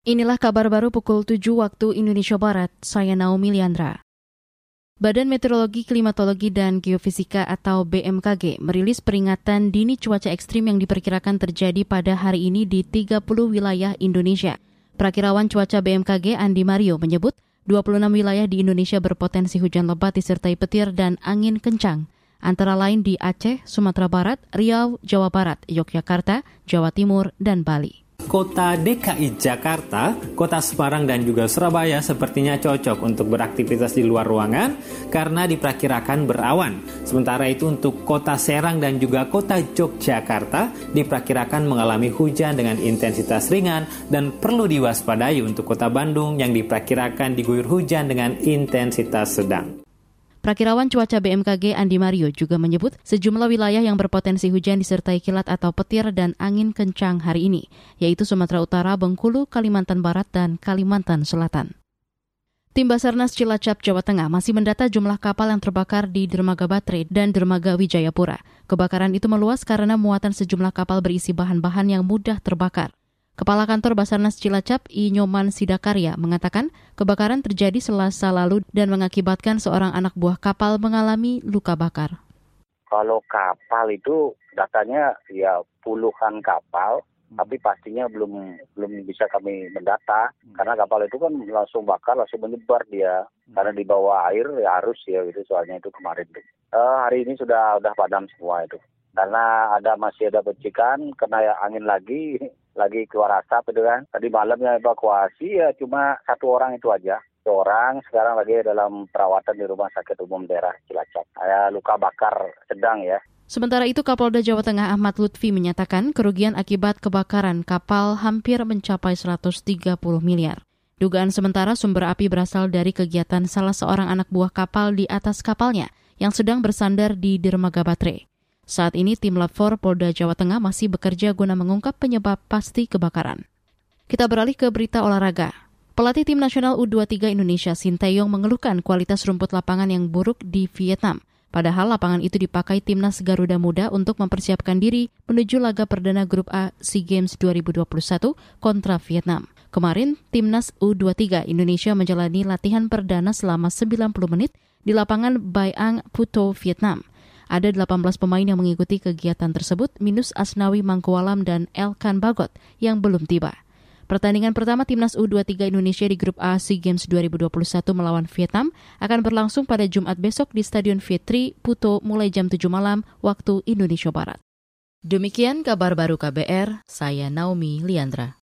Inilah kabar baru pukul 7 waktu Indonesia Barat. Saya Naomi Liandra. Badan Meteorologi, Klimatologi, dan Geofisika atau BMKG merilis peringatan dini cuaca ekstrim yang diperkirakan terjadi pada hari ini di 30 wilayah Indonesia. Prakirawan cuaca BMKG Andi Mario menyebut 26 wilayah di Indonesia berpotensi hujan lebat disertai petir dan angin kencang antara lain di Aceh, Sumatera Barat, Riau, Jawa Barat, Yogyakarta, Jawa Timur, dan Bali. Kota DKI Jakarta, Kota Semarang dan juga Surabaya sepertinya cocok untuk beraktivitas di luar ruangan karena diperkirakan berawan. Sementara itu untuk Kota Serang dan juga Kota Yogyakarta diperkirakan mengalami hujan dengan intensitas ringan dan perlu diwaspadai untuk Kota Bandung yang diperkirakan diguyur hujan dengan intensitas sedang. Prakirawan cuaca BMKG Andi Mario juga menyebut sejumlah wilayah yang berpotensi hujan disertai kilat atau petir dan angin kencang hari ini, yaitu Sumatera Utara, Bengkulu, Kalimantan Barat, dan Kalimantan Selatan. Tim Basarnas Cilacap, Jawa Tengah masih mendata jumlah kapal yang terbakar di Dermaga Baterai dan Dermaga Wijayapura. Kebakaran itu meluas karena muatan sejumlah kapal berisi bahan-bahan yang mudah terbakar. Kepala Kantor Basarnas Cilacap, I. Nyoman Sidakarya, mengatakan kebakaran terjadi selasa lalu dan mengakibatkan seorang anak buah kapal mengalami luka bakar. Kalau kapal itu datanya ya puluhan kapal, tapi pastinya belum belum bisa kami mendata hmm. karena kapal itu kan langsung bakar langsung menyebar dia hmm. karena di bawah air ya harus ya gitu soalnya itu kemarin tuh uh, hari ini sudah udah padam semua itu karena ada masih ada percikan kena angin lagi lagi keluar asap itu kan. Tadi malamnya evakuasi ya cuma satu orang itu aja. Seorang sekarang lagi dalam perawatan di Rumah Sakit Umum Daerah Cilacap. Saya luka bakar sedang ya. Sementara itu Kapolda Jawa Tengah Ahmad Lutfi menyatakan kerugian akibat kebakaran kapal hampir mencapai 130 miliar. Dugaan sementara sumber api berasal dari kegiatan salah seorang anak buah kapal di atas kapalnya yang sedang bersandar di dermaga baterai. Saat ini tim Lab 4 Polda Jawa Tengah masih bekerja guna mengungkap penyebab pasti kebakaran. Kita beralih ke berita olahraga. Pelatih tim nasional U23 Indonesia Sinteyong mengeluhkan kualitas rumput lapangan yang buruk di Vietnam. Padahal lapangan itu dipakai timnas Garuda Muda untuk mempersiapkan diri menuju laga perdana grup A SEA Games 2021 kontra Vietnam. Kemarin, timnas U23 Indonesia menjalani latihan perdana selama 90 menit di lapangan Bai Ang, Puto, Vietnam. Ada 18 pemain yang mengikuti kegiatan tersebut, minus Asnawi Mangkualam dan Elkan Bagot yang belum tiba. Pertandingan pertama timnas U23 Indonesia di grup A SEA Games 2021 melawan Vietnam akan berlangsung pada Jumat besok di Stadion Vietri, Puto mulai jam 7 malam waktu Indonesia Barat. Demikian kabar baru KBR, saya Naomi Liandra.